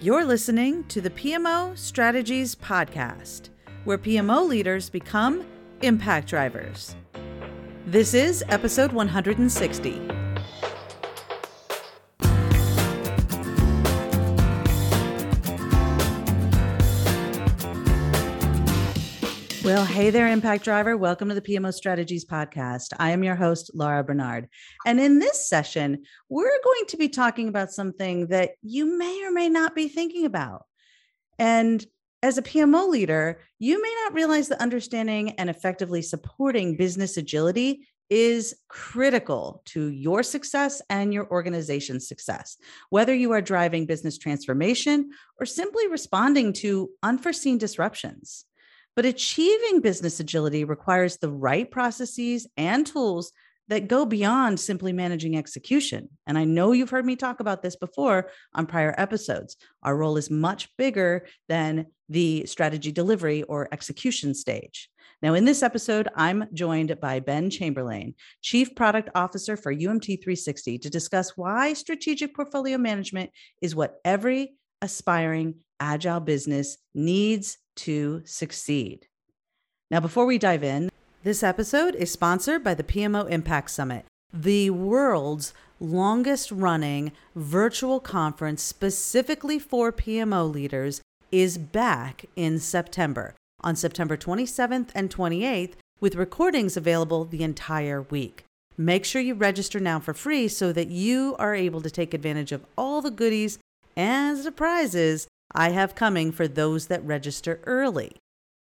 You're listening to the PMO Strategies Podcast, where PMO leaders become impact drivers. This is episode 160. Well, hey there, Impact Driver. Welcome to the PMO Strategies Podcast. I am your host, Laura Barnard. And in this session, we're going to be talking about something that you may or may not be thinking about. And as a PMO leader, you may not realize that understanding and effectively supporting business agility is critical to your success and your organization's success. Whether you are driving business transformation or simply responding to unforeseen disruptions. But achieving business agility requires the right processes and tools that go beyond simply managing execution. And I know you've heard me talk about this before on prior episodes. Our role is much bigger than the strategy delivery or execution stage. Now, in this episode, I'm joined by Ben Chamberlain, Chief Product Officer for UMT 360, to discuss why strategic portfolio management is what every aspiring agile business needs to succeed. Now, before we dive in, this episode is sponsored by the PMO Impact Summit, the world's longest running virtual conference specifically for PMO leaders, is back in September on September 27th and 28th, with recordings available the entire week. Make sure you register now for free so that you are able to take advantage of all the goodies and surprises I have coming for those that register early.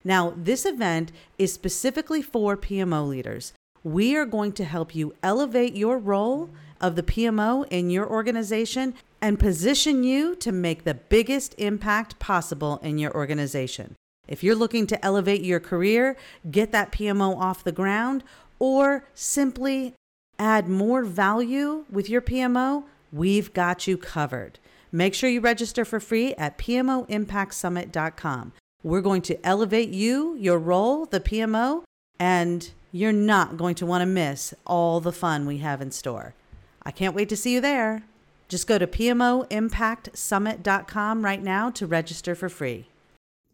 Now, this event is specifically for PMO leaders. We are going to help you elevate your role of the PMO in your organization and position you to make the biggest impact possible in your organization. If you're looking to elevate your career, get that PMO off the ground, or simply add more value with your PMO, we've got you covered. Make sure you register for free at PMOImpactSummit.com. We're going to elevate you, your role, the PMO, and you're not going to want to miss all the fun we have in store. I can't wait to see you there. Just go to PMOImpactSummit.com right now to register for free.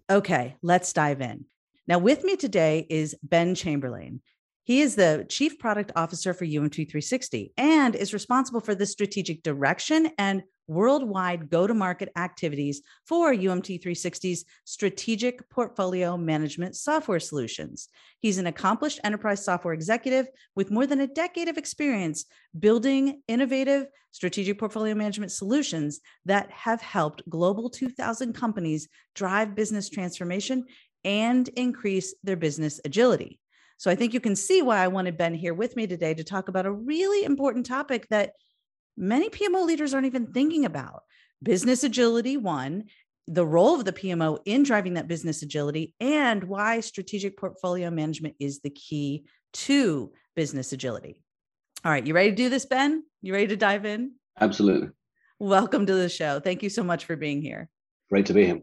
Okay, let's dive in. Now, with me today is Ben Chamberlain. He is the Chief Product Officer for UMT 360 and is responsible for the strategic direction and worldwide go to market activities for UMT 360's strategic portfolio management software solutions. He's an accomplished enterprise software executive with more than a decade of experience building innovative strategic portfolio management solutions that have helped global 2000 companies drive business transformation and increase their business agility. So I think you can see why I wanted Ben here with me today to talk about a really important topic that many PMO leaders aren't even thinking about. Business agility, one, the role of the PMO in driving that business agility, and why strategic portfolio management is the key to business agility. All right, you ready to do this, Ben? You ready to dive in? Absolutely. Welcome to the show. Thank you so much for being here. Great to be here.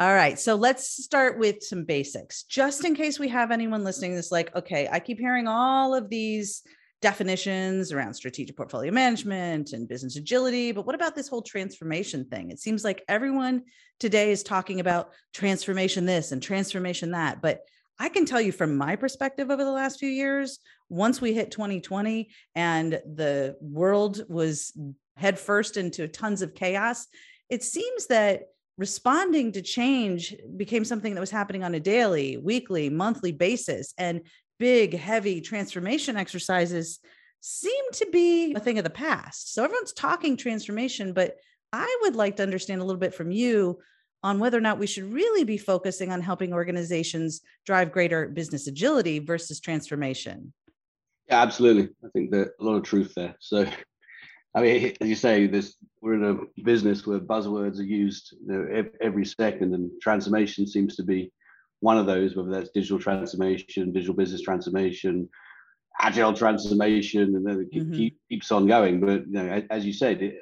All right. So let's start with some basics, just in case we have anyone listening that's like, okay, I keep hearing all of these definitions around strategic portfolio management and business agility. But what about this whole transformation thing? It seems like everyone today is talking about transformation this and transformation that. But I can tell you from my perspective over the last few years, once we hit 2020 and the world was headfirst into tons of chaos, it seems that responding to change became something that was happening on a daily, weekly, monthly basis. And big, heavy transformation exercises seem to be a thing of the past. So everyone's talking transformation, but I would like to understand a little bit from you on whether or not we should really be focusing on helping organizations drive greater business agility versus transformation. Yeah, absolutely. I think there's a lot of truth there. So, I mean, as you say, this we're in a business where buzzwords are used you know, every second, and transformation seems to be one of those, whether that's digital transformation, digital business transformation, agile transformation, and then it mm-hmm. keep, keeps on going. But you know, as you said,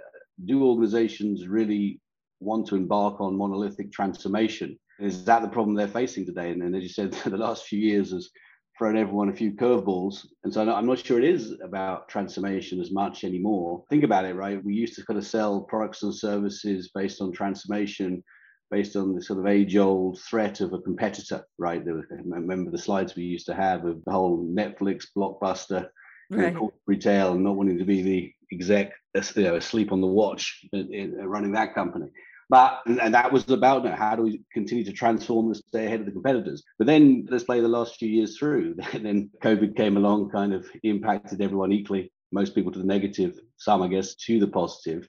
do organizations really want to embark on monolithic transformation? Is that the problem they're facing today? And, and as you said, the last few years has thrown everyone a few curveballs. And so I'm not sure it is about transformation as much anymore. Think about it, right? We used to kind of sell products and services based on transformation, based on the sort of age old threat of a competitor, right? There was, I remember the slides we used to have of the whole Netflix blockbuster. Right. retail and not wanting to be the exec you know, asleep on the watch uh, in, in running that company. But and that was about you know, how do we continue to transform and stay ahead of the competitors. But then let's play the last few years through. then COVID came along, kind of impacted everyone equally. Most people to the negative, some I guess to the positive,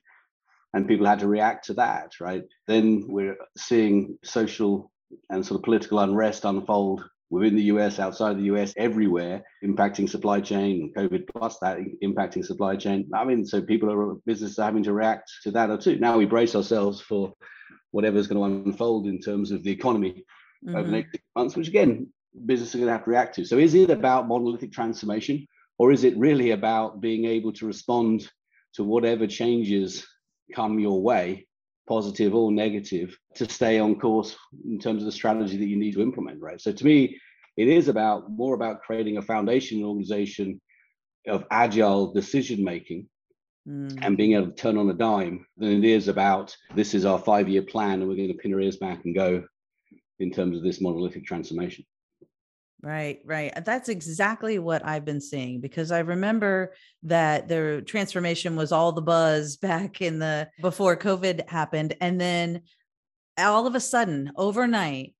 and people had to react to that. Right. Then we're seeing social and sort of political unrest unfold within the US, outside the US, everywhere, impacting supply chain, COVID plus that impacting supply chain. I mean, so people are businesses are having to react to that or too. Now we brace ourselves for whatever's going to unfold in terms of the economy mm-hmm. over the mm-hmm. next six months, which again, businesses are going to have to react to. So is it about monolithic transformation, or is it really about being able to respond to whatever changes come your way positive or negative, to stay on course in terms of the strategy that you need to implement, right? So to me, it is about more about creating a foundation organization of agile decision making mm. and being able to turn on a dime than it is about this is our five year plan and we're going to pin our ears back and go in terms of this monolithic transformation. Right, right. Uh, that's exactly what I've been seeing because I remember that the transformation was all the buzz back in the before COVID happened. And then all of a sudden, overnight,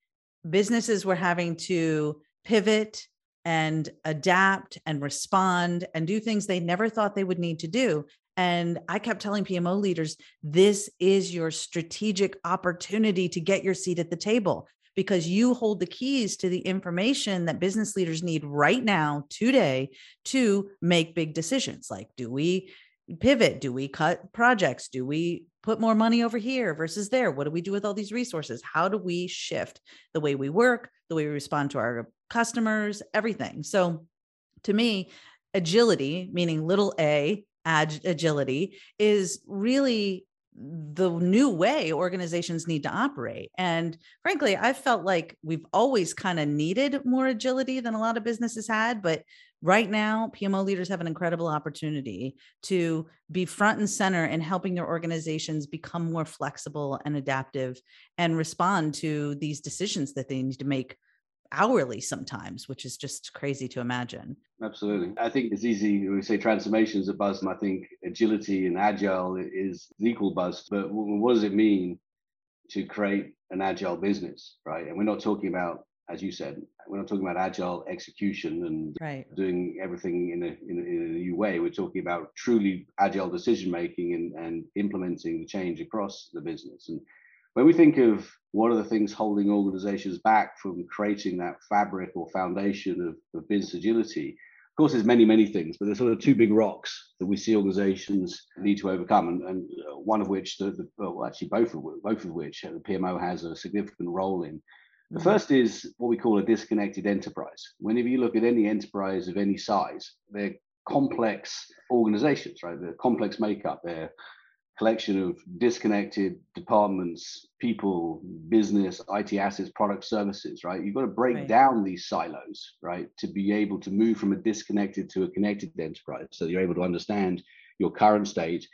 businesses were having to pivot and adapt and respond and do things they never thought they would need to do. And I kept telling PMO leaders, this is your strategic opportunity to get your seat at the table because you hold the keys to the information that business leaders need right now, today, to make big decisions like do we pivot? Do we cut projects? Do we put more money over here versus there? What do we do with all these resources? How do we shift the way we work, the way we respond to our customers, everything? So to me, agility, meaning little a, ag- agility, is really the new way organizations need to operate. And frankly, I felt like we've always kind of needed more agility than a lot of businesses had. But right now, PMO leaders have an incredible opportunity to be front and center in helping their organizations become more flexible and adaptive and respond to these decisions that they need to make hourly sometimes, which is just crazy to imagine. Absolutely. I think it's easy we say transformation is a buzz. I think agility and agile is equal buzz. But what does it mean to create an agile business, right? And we're not talking about, as you said, we're not talking about agile execution and right. doing everything in a, in a, in a new way. We're talking about truly agile decision making and, and implementing the change across the business. And when we think of what are the things holding organizations back from creating that fabric or foundation of, of business agility, of course, there's many, many things, but there's sort of two big rocks that we see organizations need to overcome, and, and one of which, the, the, well, actually both of both of which the PMO has a significant role in. The mm-hmm. first is what we call a disconnected enterprise. Whenever you look at any enterprise of any size, they're complex organizations, right? They're complex makeup. They're collection of disconnected departments, people, business, IT assets, product services, right? You've got to break right. down these silos, right, to be able to move from a disconnected to a connected enterprise. So you're able to understand your current state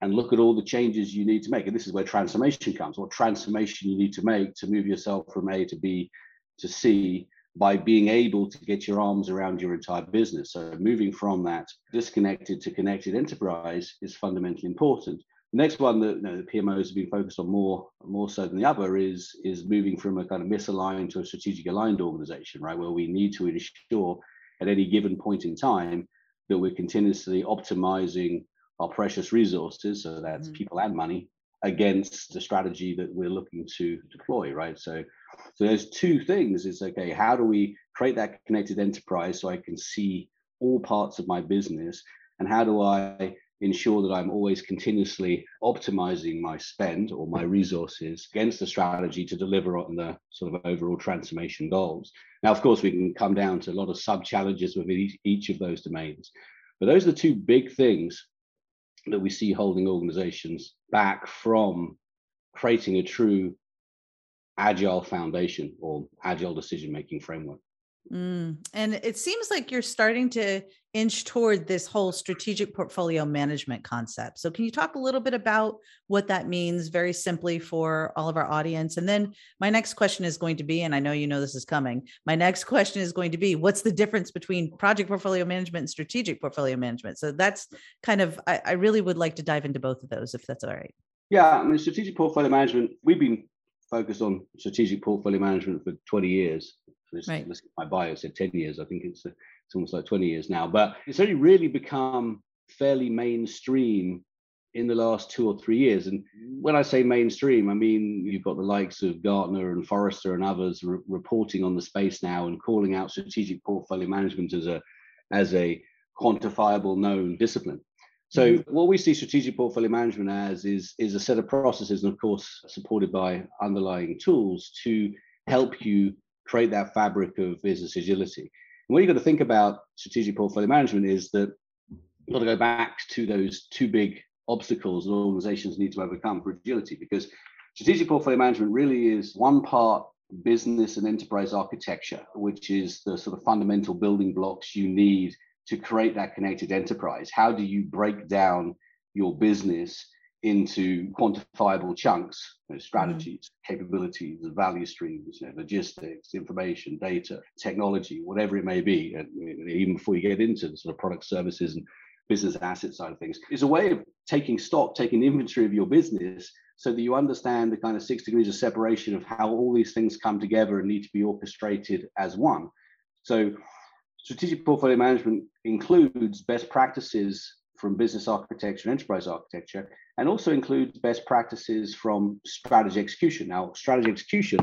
and look at all the changes you need to make. And this is where transformation comes. What transformation you need to make to move yourself from A to B to C by being able to get your arms around your entire business. So moving from that disconnected to connected enterprise is fundamentally important. The next one that you know, the PMOs have been focused on more more so than the other is is moving from a kind of misaligned to a strategic aligned organization, right? Where we need to ensure at any given point in time that we're continuously optimizing our precious resources, so that's mm-hmm. people and money, against the strategy that we're looking to deploy, right? So so there's two things. It's okay, how do we create that connected enterprise so I can see all parts of my business? And how do I ensure that I'm always continuously optimizing my spend or my resources against the strategy to deliver on the sort of overall transformation goals. Now, of course, we can come down to a lot of sub challenges within each, of those domains. But those are the two big things that we see holding organizations back from creating a true agile foundation or agile decision making framework. Mm. And it seems like you're starting to inch toward this whole strategic portfolio management concept. So, can you talk a little bit about what that means very simply for all of our audience? And then my next question is going to be, and I know you know this is coming, my next question is going to be what's the difference between project portfolio management and strategic portfolio management? So, that's kind of, I, I really would like to dive into both of those if that's all right. Yeah, I mean, strategic portfolio management, we've been focused on strategic portfolio management for 20 years. Right. My bio said 10 years. I think it's, it's almost like 20 years now, but it's only really become fairly mainstream in the last two or three years. And when I say mainstream, I mean you've got the likes of Gartner and Forrester and others re- reporting on the space now and calling out strategic portfolio management as a as a quantifiable known discipline. So mm-hmm. what we see strategic portfolio management as is is a set of processes and of course supported by underlying tools to help you create that fabric of business agility. And what you've got to think about strategic portfolio management is that you've got to go back to those two big obstacles that organizations need to overcome for agility because strategic portfolio management really is one part business and enterprise architecture, which is the sort of fundamental building blocks you need to create that connected enterprise. How do you break down your business into quantifiable chunks, you know, strategies, mm-hmm. capabilities, value streams, you know, logistics, information, data, technology, whatever it may be, and even before you get into the sort of product services and business asset side of things, is a way of taking stock, taking inventory of your business so that you understand the kind of six degrees of separation of how all these things come together and need to be orchestrated as one. So strategic portfolio management includes best practices from business architecture and enterprise architecture, and also includes best practices from strategy execution. Now, strategy execution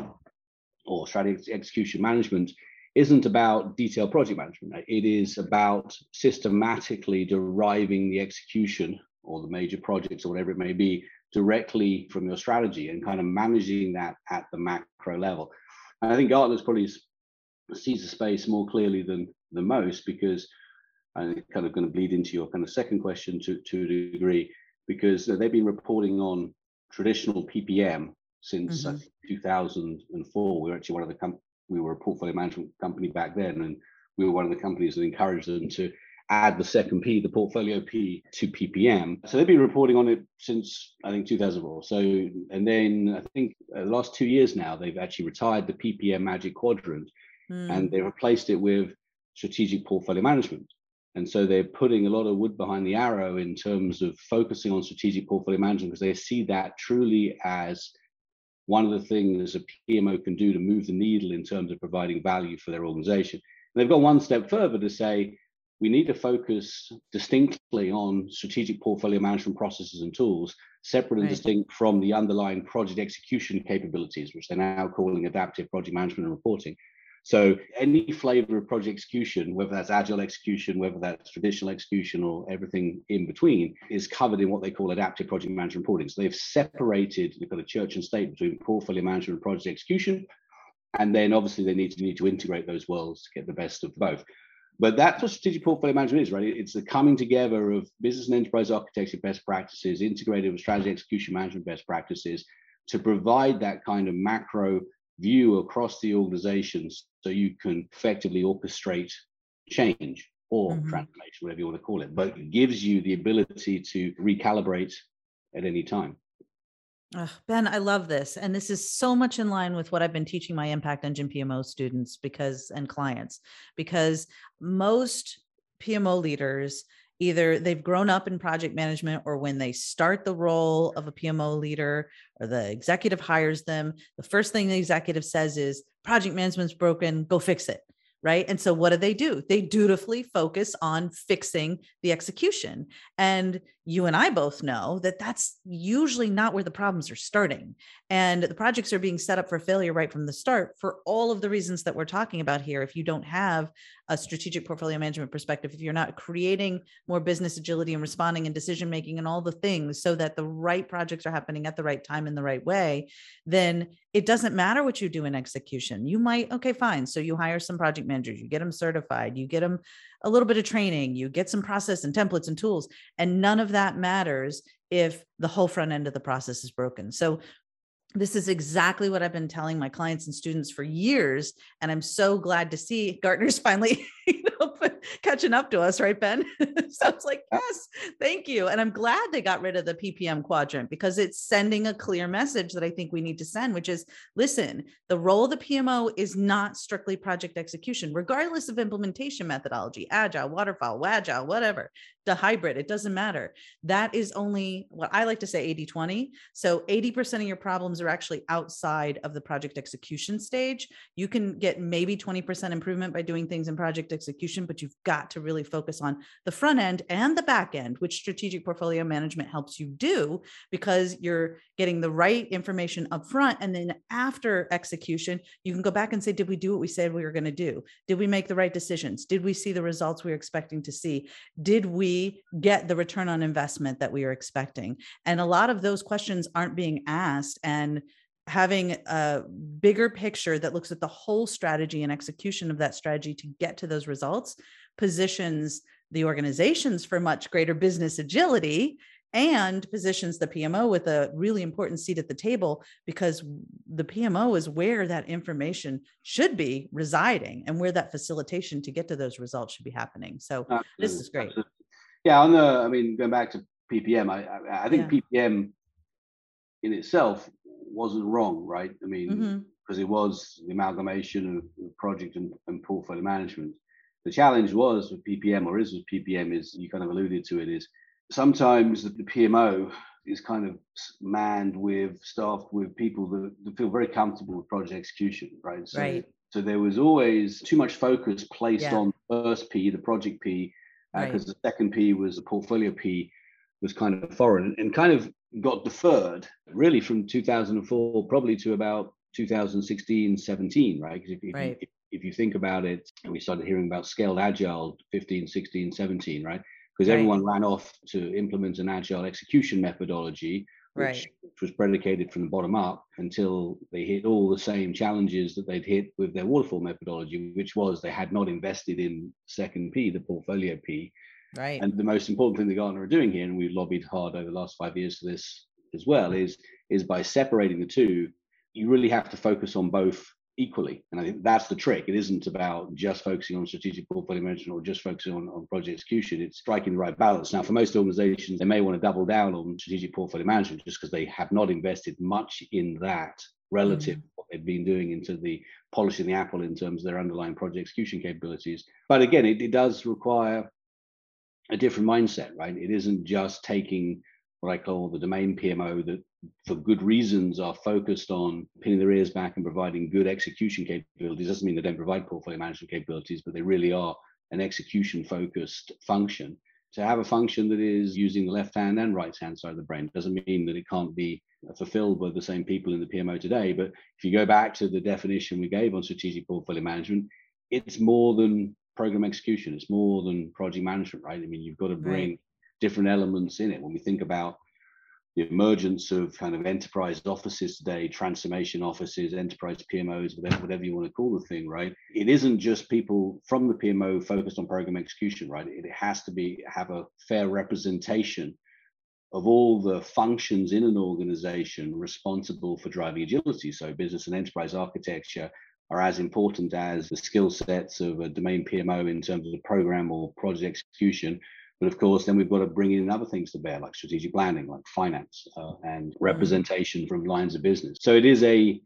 or strategy execution management isn't about detailed project management. It is about systematically deriving the execution or the major projects or whatever it may be directly from your strategy and kind of managing that at the macro level. And I think Gartner's probably sees the space more clearly than the most because and kind of going to bleed into your kind of second question to, to a degree, because they've been reporting on traditional PPM since mm-hmm. 2004. We were actually one of the com- we were a portfolio management company back then, and we were one of the companies that encouraged them to add the second P, the portfolio P, to PPM. So they've been reporting on it since I think 2004. So and then I think the last two years now they've actually retired the PPM Magic Quadrant, mm. and they replaced it with strategic portfolio management. And so they're putting a lot of wood behind the arrow in terms of focusing on strategic portfolio management because they see that truly as one of the things a PMO can do to move the needle in terms of providing value for their organization. And they've gone one step further to say we need to focus distinctly on strategic portfolio management processes and tools, separate and right. distinct from the underlying project execution capabilities, which they're now calling adaptive project management and reporting. So any flavor of project execution, whether that's agile execution, whether that's traditional execution or everything in between, is covered in what they call adaptive project management reporting. So they've separated, the kind of church and state between portfolio management and project execution. And then obviously they need to need to integrate those worlds to get the best of both. But that's what strategic portfolio management is, right? It's the coming together of business and enterprise architecture best practices, integrated with strategy execution management best practices to provide that kind of macro view across the organizations so you can effectively orchestrate change or mm-hmm. transformation, whatever you want to call it, but it gives you the ability to recalibrate at any time. Oh, ben, I love this. And this is so much in line with what I've been teaching my Impact Engine PMO students because and clients, because most PMO leaders either they've grown up in project management or when they start the role of a PMO leader or the executive hires them, the first thing the executive says is project management's broken, go fix it right? And so what do they do? They dutifully focus on fixing the execution. And you and I both know that that's usually not where the problems are starting. And the projects are being set up for failure right from the start for all of the reasons that we're talking about here. If you don't have a strategic portfolio management perspective, if you're not creating more business agility and responding and decision making and all the things so that the right projects are happening at the right time in the right way, then it doesn't matter what you do in execution. You might, okay, fine. So you hire some project managers, you get them certified, you get them a little bit of training, you get some process and templates and tools, and none of that matters if the whole front end of the process is broken. So this is exactly what I've been telling my clients and students for years. And I'm so glad to see Gartner's finally you know, catching up to us, right, Ben? so it's like, yes, thank you. And I'm glad they got rid of the PPM quadrant because it's sending a clear message that I think we need to send, which is listen, the role of the PMO is not strictly project execution, regardless of implementation methodology, agile, waterfall, agile, whatever the hybrid, it doesn't matter. That is only what I like to say 80 20. So 80% of your problems are actually outside of the project execution stage. You can get maybe 20% improvement by doing things in project execution, but you've got to really focus on the front end and the back end, which strategic portfolio management helps you do because you're getting the right information up front. And then after execution, you can go back and say, Did we do what we said we were going to do? Did we make the right decisions? Did we see the results we were expecting to see? Did we get the return on investment that we are expecting? And a lot of those questions aren't being asked. And having a bigger picture that looks at the whole strategy and execution of that strategy to get to those results positions the organizations for much greater business agility and positions the PMO with a really important seat at the table because the PMO is where that information should be residing and where that facilitation to get to those results should be happening. So Absolutely. this is great. Absolutely. Yeah, on the, I mean, going back to PPM, I, I, I think yeah. PPM in itself wasn't wrong, right? I mean, because mm-hmm. it was the amalgamation of project and, and portfolio management. The challenge was with PPM, or is with PPM, is you kind of alluded to it, is sometimes the, the PMO is kind of manned with staffed with people that, that, feel very comfortable with project execution, right? So, right. so there was always too much focus placed yeah. on first P, the project P, because uh, right. the second P was the portfolio P was kind of foreign and kind of got deferred really from 2004 probably to about 2016 17 right because if, if, right. if, if, you think about it we started hearing about scaled agile 15 16 17 right because right. everyone ran off to implement an agile execution methodology right. which was predicated from the bottom up until they hit all the same challenges that they'd hit with their waterfall methodology, which was they had not invested in second P, the portfolio P. Right. And the most important thing the Gartner are doing here, and we've lobbied hard over the last five years for this as well, is is by separating the two, you really have to focus on both equally. And I think that's the trick. It isn't about just focusing on strategic portfolio management or just focusing on, on project execution. It's striking the right balance. Now, for most organizations, they may want to double down on strategic portfolio management just because they have not invested much in that relative mm. what they've been doing into the polishing the apple in terms of their underlying project execution capabilities. But again, it, it does require a different mindset, right? It isn't just taking what I call the domain PMO that for good reasons are focused on pinning their ears back and providing good execution capabilities. Doesn't mean they don't provide portfolio management capabilities, but they really are an execution focused function. To have a function that is using the left hand and right hand side of the brain doesn't mean that it can't be fulfilled by the same people in the PMO today. But if you go back to the definition we gave on strategic portfolio management, it's more than program execution. It's more than project management, right? I mean, you've got to bring right. Different elements in it. When we think about the emergence of kind of enterprise offices today, transformation offices, enterprise PMOs, whatever, whatever you want to call the thing, right? It isn't just people from the PMO focused on program execution, right? It has to be have a fair representation of all the functions in an organization responsible for driving agility. So business and enterprise architecture are as important as the skill sets of a domain PMO in terms of the program or project execution but of course, then we've got to bring in other things to bear, like strategic planning, like finance, uh, and mm-hmm. representation from lines of business. So it is a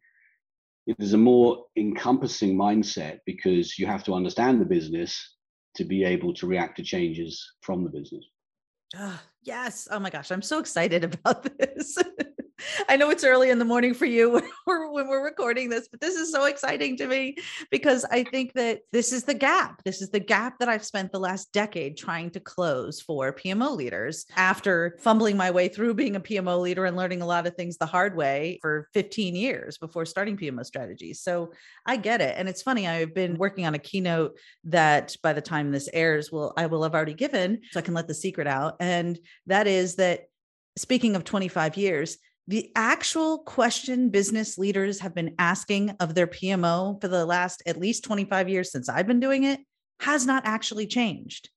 it is a more encompassing mindset because you have to understand the business to be able to react to changes from the business. Uh, yes. Oh my gosh, I'm so excited about this. I know it's early in the morning for you when we're recording this, but this is so exciting to me because I think that this is the gap. This is the gap that I've spent the last decade trying to close for PMO leaders after fumbling my way through being a PMO leader and learning a lot of things the hard way for 15 years before starting PMO strategies. So I get it. And it's funny, I've been working on a keynote that by the time this airs, will I will have already given so I can let the secret out. And that is that speaking of 25 years, the actual question business leaders have been asking of their PMO for the last at least 25 years since I've been doing it has not actually changed.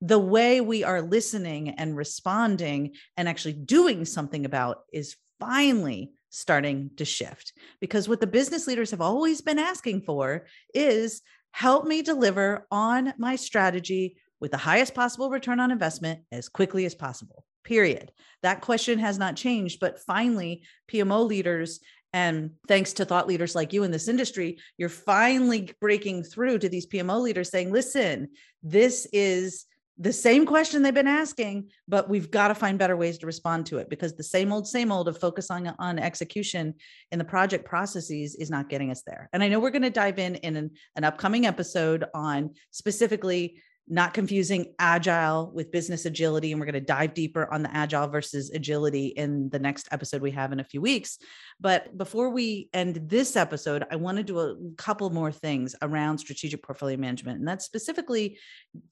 The way we are listening and responding and actually doing something about is finally starting to shift because what the business leaders have always been asking for is help me deliver on my strategy with the highest possible return on investment as quickly as possible. Period. That question has not changed, but finally, PMO leaders and thanks to thought leaders like you in this industry, you're finally breaking through to these PMO leaders saying, listen, this is the same question they've been asking, but we've got to find better ways to respond to it because the same old, same old of focus on, on execution in the project processes is not getting us there. And I know we're going to dive in in an, an upcoming episode on specifically not confusing agile with business agility. And we're going to dive deeper on the agile versus agility in the next episode we have in a few weeks. But before we end this episode, I want to do a couple more things around strategic portfolio management. And that's specifically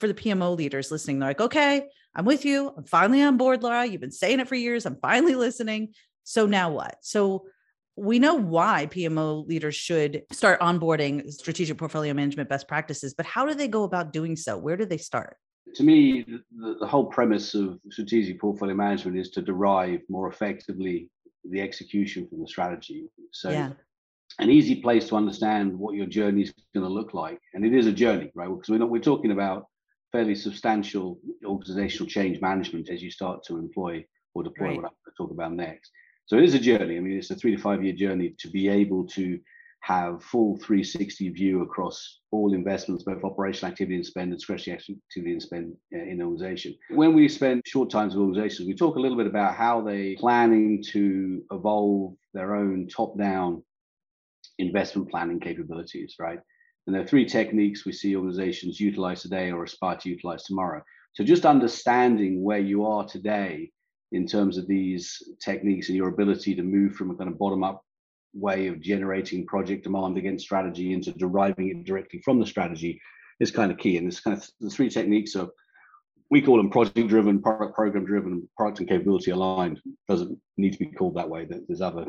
for the PMO leaders listening. They're like, okay, I'm with you. I'm finally on board, Laura. You've been saying it for years. I'm finally listening. So now what? So we know why PMO leaders should start onboarding strategic portfolio management best practices, but how do they go about doing so? Where do they start? To me, the, the whole premise of strategic portfolio management is to derive more effectively the execution from the strategy. So, yeah. an easy place to understand what your journey is going to look like, and it is a journey, right? Because we're not, we're talking about fairly substantial organizational change management as you start to employ or deploy right. what I'm going to talk about next. So it is a journey. I mean, it's a three to five year journey to be able to have full 360 view across all investments, both operational activity and spend, and discretionary activity and spend uh, in an organization. When we spend short times with organizations, we talk a little bit about how they are planning to evolve their own top-down investment planning capabilities, right? And there are three techniques we see organizations utilize today or aspire to utilize tomorrow. So just understanding where you are today in terms of these techniques and your ability to move from a kind of bottom up way of generating project demand against strategy into deriving it directly from the strategy is kind of key. And this kind of the three techniques are we call them project driven, product program driven, product and capability aligned. Doesn't need to be called that way. There's other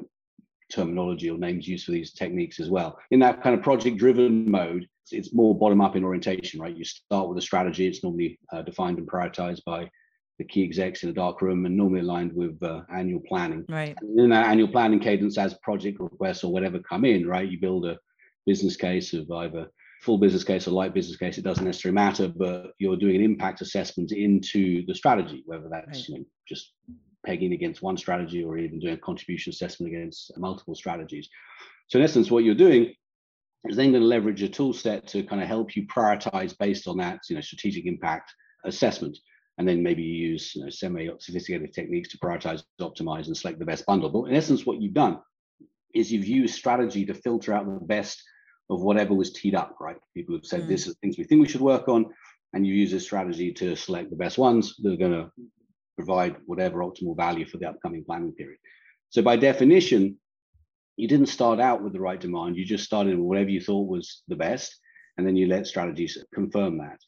terminology or names used for these techniques as well. In that kind of project driven mode, it's more bottom up in orientation, right? You start with a strategy. It's normally uh, defined and prioritized by the key execs in a dark room and normally aligned with uh, annual planning. Right. And in that annual planning cadence, as project requests or whatever come in, right, you build a business case of either full business case or light business case. It doesn't necessarily matter, but you're doing an impact assessment into the strategy, whether that's right. you know, just pegging against one strategy or even doing a contribution assessment against multiple strategies. So in essence, what you're doing is then going to leverage a tool set to kind of help you prioritize based on that, you know, strategic impact assessment and then maybe you use you know, semi-sophisticated techniques to prioritize, optimize, and select the best bundle. But in essence, what you've done is you've used strategy to filter out the best of whatever was teed up, right? People have said mm. this is things we think we should work on, and you use a strategy to select the best ones that are going to provide whatever optimal value for the upcoming planning period. So by definition, you didn't start out with the right demand. You just started with whatever you thought was the best, and then you let strategies confirm that.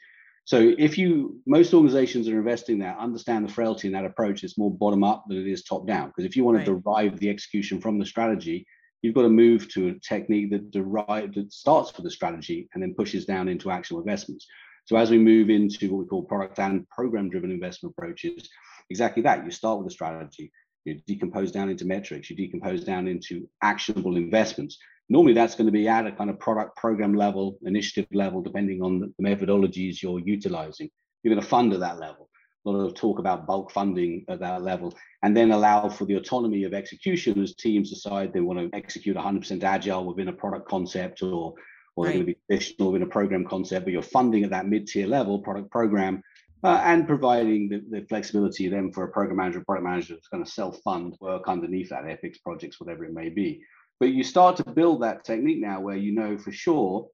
So if you, most organizations that are investing there understand the frailty in that approach. It's more bottom up than it is top down. Because if you want right. to derive the execution from the strategy, you've got to move to a technique that derive that starts with the strategy and then pushes down into actual investments. So as we move into what we call product and program driven investment approaches, exactly that. You start with a strategy, you decompose down into metrics, you decompose down into actionable investments normally that's going to be at a kind of product program level, initiative level, depending on the methodologies you're utilizing. You're going to fund at that level. A lot of talk about bulk funding at that level, and then allow for the autonomy of execution as teams decide they want to execute 100% agile within a product concept or or right. they're going to be traditional within a program concept, but you're funding at that mid-tier level product program uh, and providing the, the, flexibility then for a program manager, product manager to kind of self-fund work underneath that, epics projects, whatever it may be. But you start to build that technique now where you know for sure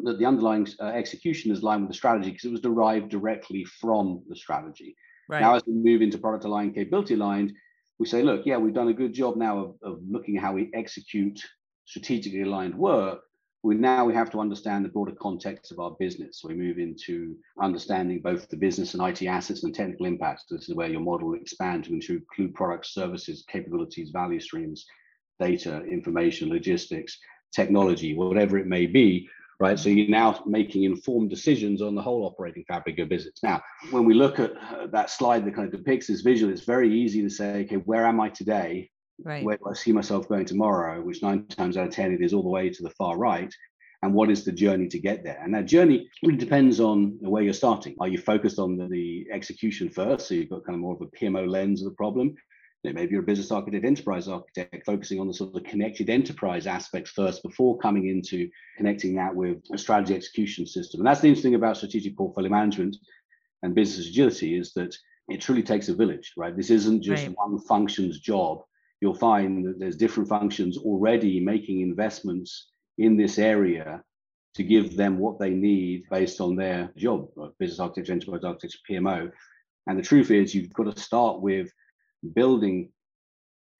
that the underlying uh, execution is aligned with the strategy because it was derived directly from the strategy. Right. Now, as we move into product aligned, capability aligned, we say, look, yeah, we've done a good job now of, of looking at how we execute strategically aligned work. We now we have to understand the broader context of our business. So we move into understanding both the business and IT assets and technical impacts. This is where your model will expand to include products, services, capabilities, value streams, data, information, logistics, technology, whatever it may be, right? So you're now making informed decisions on the whole operating fabric of business. Now, when we look at uh, that slide that kind of depicts this visual, it's very easy to say, okay, where am I today? Right. Where do I see myself going tomorrow? Which nine times out of 10, it is all the way to the far right. And what is the journey to get there? And that journey really depends on where you're starting. Are you focused on the, the execution first? So you've got kind of more of a PMO lens of the problem. Maybe you're a business architect, enterprise architect, focusing on the sort of connected enterprise aspects first before coming into connecting that with a strategy execution system. And that's the interesting about strategic portfolio management and business agility is that it truly takes a village, right? This isn't just right. one function's job. You'll find that there's different functions already making investments in this area to give them what they need based on their job, business architecture, enterprise architecture, PMO. And the truth is, you've got to start with building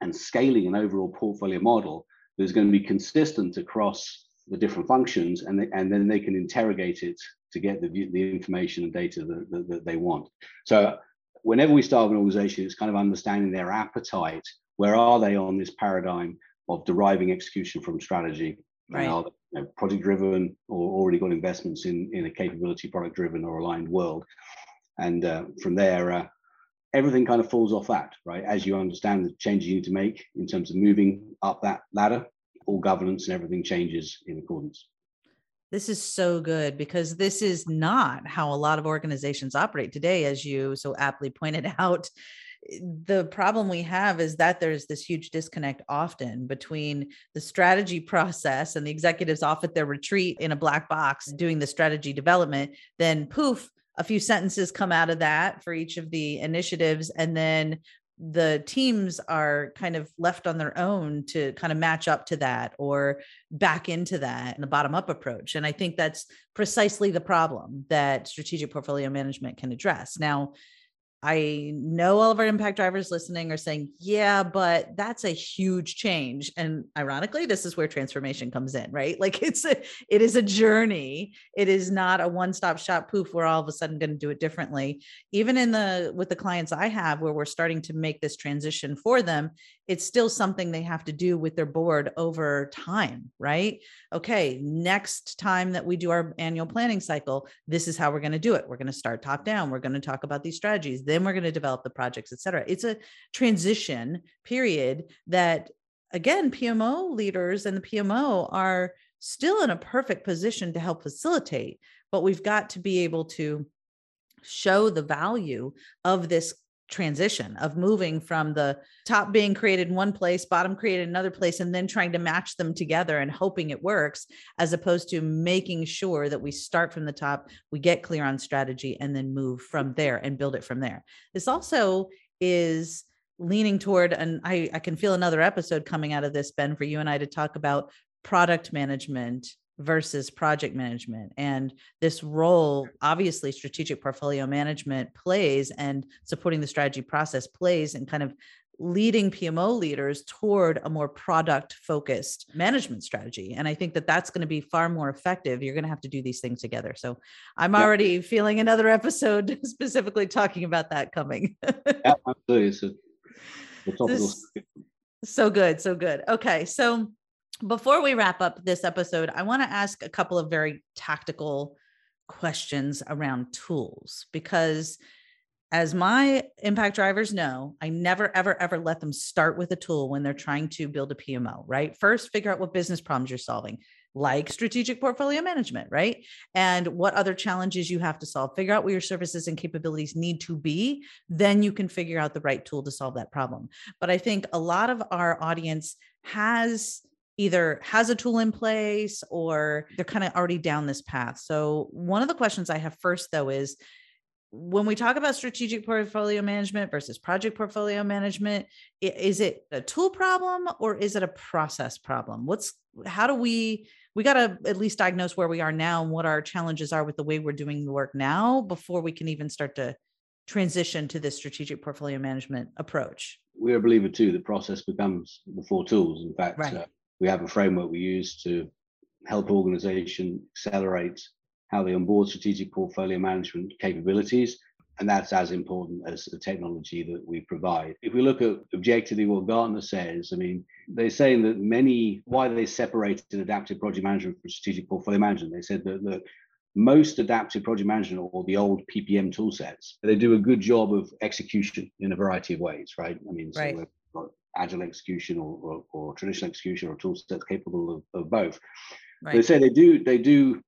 and scaling an overall portfolio model that's going to be consistent across the different functions, and, they, and then they can interrogate it to get the, the information and data that, that, that they want. So whenever we start an organization, it's kind of understanding their appetite. Where are they on this paradigm of deriving execution from strategy? Right. Are you know, project driven or already got investments in, in a capability product driven or aligned world? And uh, from there, uh, everything kind of falls off that, right? As you understand the changes you need to make in terms of moving up that ladder, all governance and everything changes in accordance. This is so good because this is not how a lot of organizations operate today, as you so aptly pointed out. The problem we have is that there's this huge disconnect often between the strategy process and the executives off at their retreat in a black box doing the strategy development. Then, poof, a few sentences come out of that for each of the initiatives and then the teams are kind of left on their own to kind of match up to that or back into that in the bottom up approach. And i think that's precisely the problem that strategic portfolio management can address. Now I know all of our impact drivers listening are saying, yeah, but that's a huge change. And ironically, this is where transformation comes in, right? Like it's a, it is a journey. It is not a one-stop shop poof. We're all of a sudden going to do it differently. Even in the, with the clients I have, where we're starting to make this transition for them, it's still something they have to do with their board over time, right? Okay, next time that we do our annual planning cycle, this is how we're going to do it. We're going to start top down. We're going to talk about these strategies. Then we're going to develop the projects, et cetera. It's a transition period that, again, PMO leaders and the PMO are still in a perfect position to help facilitate, but we've got to be able to show the value of this transition of moving from the top being created in one place, bottom created another place, and then trying to match them together and hoping it works, as opposed to making sure that we start from the top, we get clear on strategy, and then move from there and build it from there. This also is leaning toward, and I, I can feel another episode coming out of this, Ben, for you and I to talk about product management versus project management and this role obviously strategic portfolio management plays and supporting the strategy process plays and kind of leading PMO leaders toward a more product focused management strategy. And I think that that's going to be far more effective. You're going to have to do these things together. So I'm already feeling another episode specifically talking about that coming. yeah, absolutely. So good. So good. Okay. So before we wrap up this episode, I want to ask a couple of very tactical questions around tools because as my impact drivers know, I never, ever, ever let them start with a tool when they're trying to build a PMO, right? First, figure out what business problems you're solving, like strategic portfolio management, right? And what other challenges you have to solve. Figure out what your services and capabilities need to be. Then you can figure out the right tool to solve that problem. But I think a lot of our audience has either has a tool in place or they're kind of already down this path. So, one of the questions I have first, though, is when we talk about strategic portfolio management versus project portfolio management, is it a tool problem or is it a process problem? What's how do we we got to at least diagnose where we are now and what our challenges are with the way we're doing the work now before we can even start to transition to this strategic portfolio management approach? We're a believer too that process becomes before tools. In fact, right. uh, we have a framework we use to help organization accelerate how they onboard strategic portfolio management capabilities. And that's as important as the technology that we provide. If we look at objectively what Gartner says, I mean, they're saying that many, why they separated adaptive project management from strategic portfolio management. They said that the most adaptive project management or the old PPM tool sets, they do a good job of execution in a variety of ways, right? I mean, so right agile execution or, or, or traditional execution or tool sets capable of, of both. Right. They say they do they do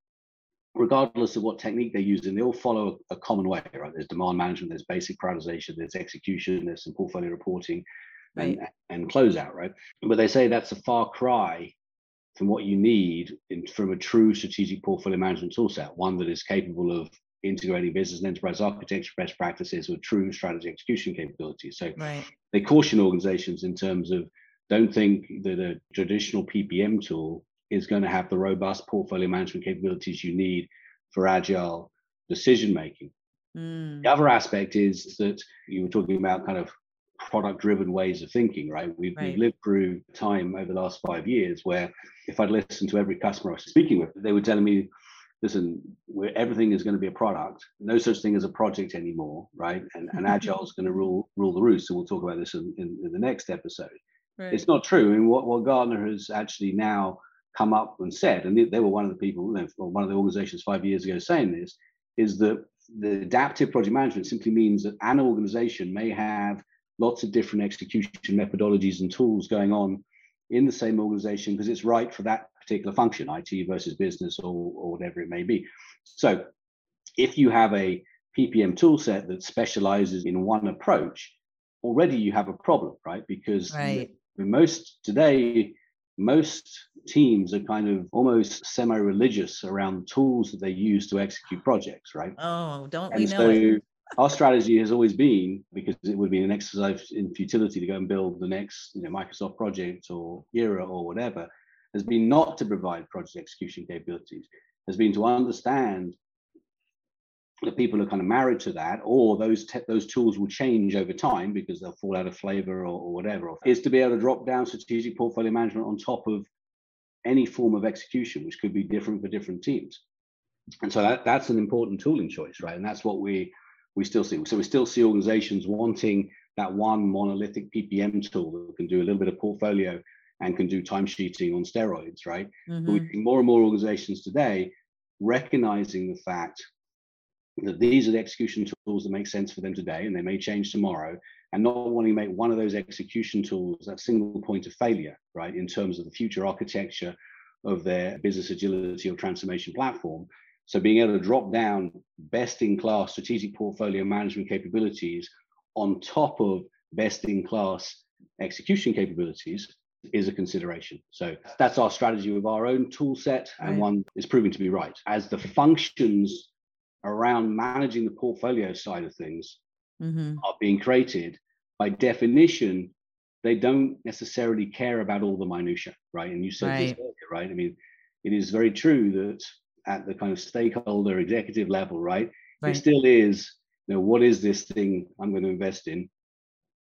regardless of what technique they're using, they all follow a, common way, right? There's demand management, there's basic prioritization, there's execution, there's some portfolio reporting and, right. and closeout, right? But they say that's a far cry from what you need in, from a true strategic portfolio management toolset, one that is capable of integrating business and enterprise architecture best practices with true strategy execution capabilities. So right. they caution organizations in terms of don't think that a traditional PPM tool is going to have the robust portfolio management capabilities you need for agile decision making. Mm. The other aspect is that you were talking about kind of product driven ways of thinking, right? We've, right? we've, lived through time over the last five years where if I'd listened to every customer I was speaking with, they were telling me, listen, where everything is going to be a product, no such thing as a project anymore, right? And, and mm-hmm. agile is going to rule rule the roost. So we'll talk about this in, in, in the next episode. Right. It's not true. I mean, what, what Gartner has actually now come up and said, and they, they were one of the people, know, one of the organizations five years ago saying this, is that the adaptive project management simply means that an organization may have lots of different execution methodologies and tools going on in the same organization because it's right for that particular function, IT versus business or, or whatever it may be. So if you have a PPM tool set that specializes in one approach, already you have a problem, right? Because right. most today, most teams are kind of almost semi-religious around tools that they use to execute projects, right? Oh, don't and we know so it? our strategy has always been because it would be an exercise in futility to go and build the next you know microsoft project or Jira or whatever has been not to provide project execution capabilities has been to understand that people are kind of married to that or those those tools will change over time because they'll fall out of flavor or, or whatever. Is to be able to drop down strategic portfolio management on top of any form of execution which could be different for different teams. And so that, that's an important tooling choice right? And that's what we we still see. So we still see organizations wanting that one monolithic PPM tool that can do a little bit of portfolio and can do timesheeting on steroids, right? Mm-hmm. But we see more and more organizations today recognizing the fact that these are the execution tools that make sense for them today and they may change tomorrow and not wanting to make one of those execution tools that single point of failure, right, in terms of the future architecture of their business agility or transformation platform, so being able to drop down best in class strategic portfolio management capabilities on top of best in class execution capabilities is a consideration. So that's our strategy with our own tool set, and right. one is proving to be right. As the functions around managing the portfolio side of things mm-hmm. are being created, by definition, they don't necessarily care about all the minutia, right? And you said right. this earlier, right? I mean, it is very true that at the kind of stakeholder executive level, right? right. It still is, you know, what is this thing I'm going to invest in?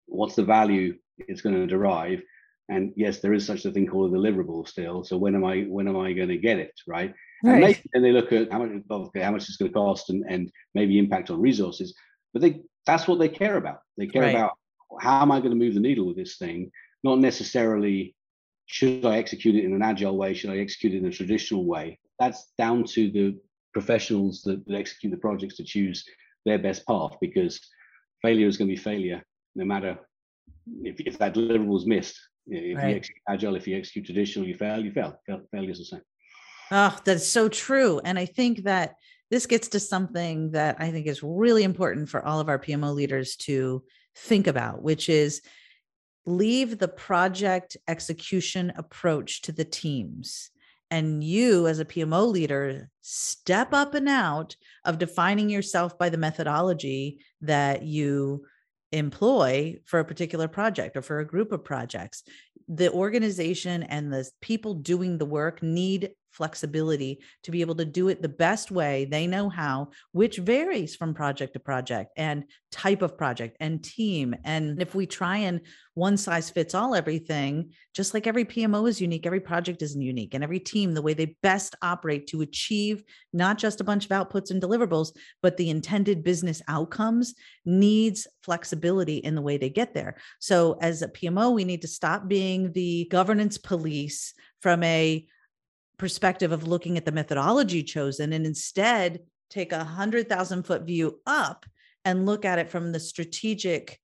What's the value it's going to derive? And yes, there is such a thing called a deliverable still. So when am I when am I going to get it? Right. right. And maybe then they look at how much okay, how much it's going to cost and, and maybe impact on resources. But they that's what they care about. They care right. about how am I going to move the needle with this thing, not necessarily should I execute it in an agile way? Should I execute it in a traditional way? that's down to the professionals that, that execute the projects to choose their best path because failure is going to be failure no matter if, if that deliverable is missed. If right. you execute agile, if you execute traditional, you fail, you fail. Failure is the same. Oh, that's so true. And I think that this gets to something that I think is really important for all of our PMO leaders to think about, which is leave the project execution approach to the teams and you as a PMO leader step up and out of defining yourself by the methodology that you employ for a particular project or for a group of projects. The organization and the people doing the work need flexibility to be able to do it the best way they know how, which varies from project to project and type of project and team. And if we try and one size fits all everything, just like every PMO is unique, every project is unique, and every team, the way they best operate to achieve not just a bunch of outputs and deliverables, but the intended business outcomes needs flexibility in the way they get there. So, as a PMO, we need to stop being the governance police from a perspective of looking at the methodology chosen and instead take a hundred thousand foot view up and look at it from the strategic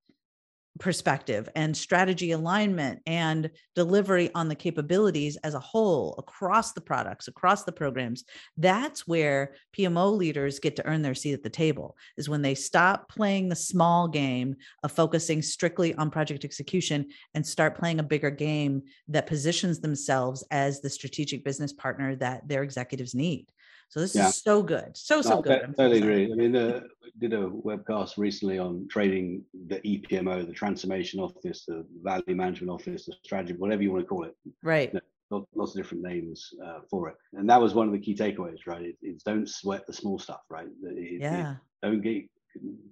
perspective and strategy alignment and delivery on the capabilities as a whole across the products across the programs that's where pmo leaders get to earn their seat at the table is when they stop playing the small game of focusing strictly on project execution and start playing a bigger game that positions themselves as the strategic business partner that their executives need so this yeah. is so good, so so no, good. I totally agree. I mean, uh, did a webcast recently on trading the EPMO, the transformation office, the value management office, the strategy, whatever you want to call it. Right. You know, lots of different names uh, for it, and that was one of the key takeaways. Right, it, it's don't sweat the small stuff. Right. It, yeah. It, don't get,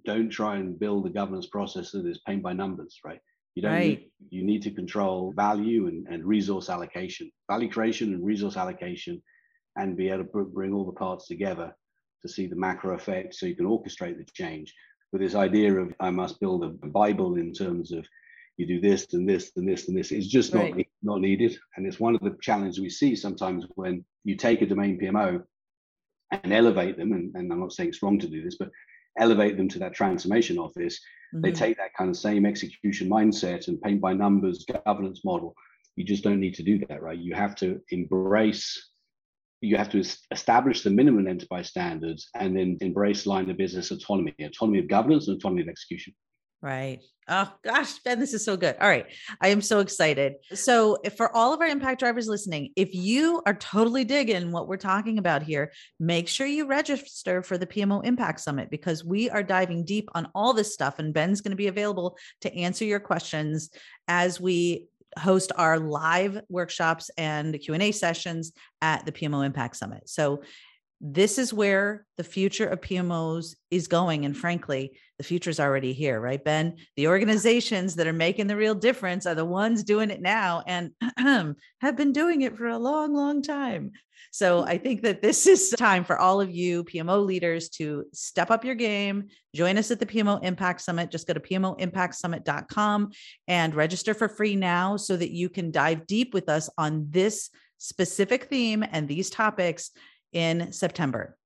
don't try and build a governance process that is paint by numbers. Right. You don't. Right. Need, you need to control value and, and resource allocation, value creation and resource allocation and be able to bring all the parts together to see the macro effect so you can orchestrate the change. But this idea of I must build a Bible in terms of you do this and this and this and this is just not, not needed. And it's one of the challenges we see sometimes when you take a domain PMO and elevate them, and, and I'm not saying it's wrong to do this, but elevate them to that transformation office, mm-hmm. they take that kind of same execution mindset and paint by numbers governance model. You just don't need to do that, right? You have to embrace you have to establish the minimum enterprise standards and then embrace line of business autonomy, autonomy of governance and autonomy of execution. Right. Oh gosh, Ben, this is so good. All right. I am so excited. So, for all of our impact drivers listening, if you are totally digging what we're talking about here, make sure you register for the PMO Impact Summit because we are diving deep on all this stuff. And Ben's going to be available to answer your questions as we host our live workshops and q&a sessions at the pmo impact summit. So this is where the future of pmos is going and frankly the future is already here right ben? The organizations that are making the real difference are the ones doing it now and have been doing it for a long long time so I think that this is time for all of you PMO leaders to step up your game. Join us at the PMO Impact Summit. Just go to PMOImpactSummit.com and register for free now so that you can dive deep with us on this specific theme and these topics in September.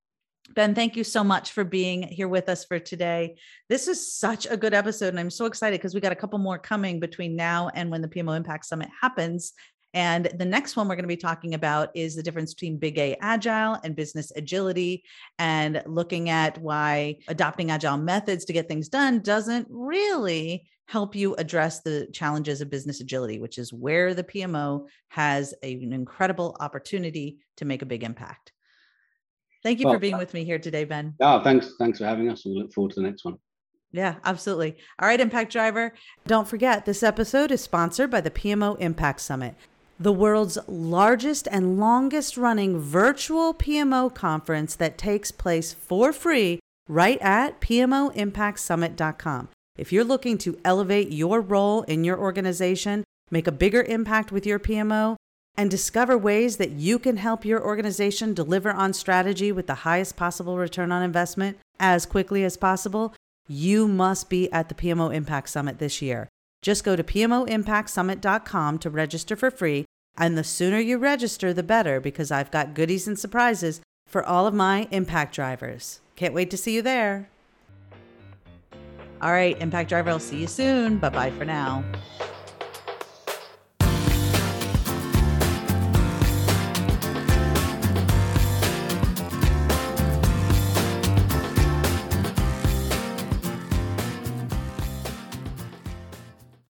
Ben, thank you so much for being here with us for today. This is such a good episode, and I'm so excited because we got a couple more coming between now and when the PMO Impact Summit happens. And the next one we're going to be talking about is the difference between big A agile and business agility, and looking at why adopting agile methods to get things done doesn't really help you address the challenges of business agility, which is where the PMO has a, an incredible opportunity to make a big impact. Thank you well, for being uh with me here today, Ben. Oh, thanks. Thanks for having us. We look forward to the next one. Yeah, absolutely. All right, Impact Driver. Don't forget, this episode is sponsored by the PMO Impact Summit the world's largest and longest running virtual PMO conference that takes place for free right at PMOImpactSummit.com. If you're looking to elevate your role in your organization, make a bigger impact with your PMO, and discover ways that you can help your organization deliver on strategy with the highest possible return on investment as quickly as possible, you must be at the PMO Impact Summit this year. Just go to PMOImpactSummit.com to register for free. And the sooner you register, the better, because I've got goodies and surprises for all of my impact drivers. Can't wait to see you there. All right, Impact Driver, I'll see you soon. Bye bye for now.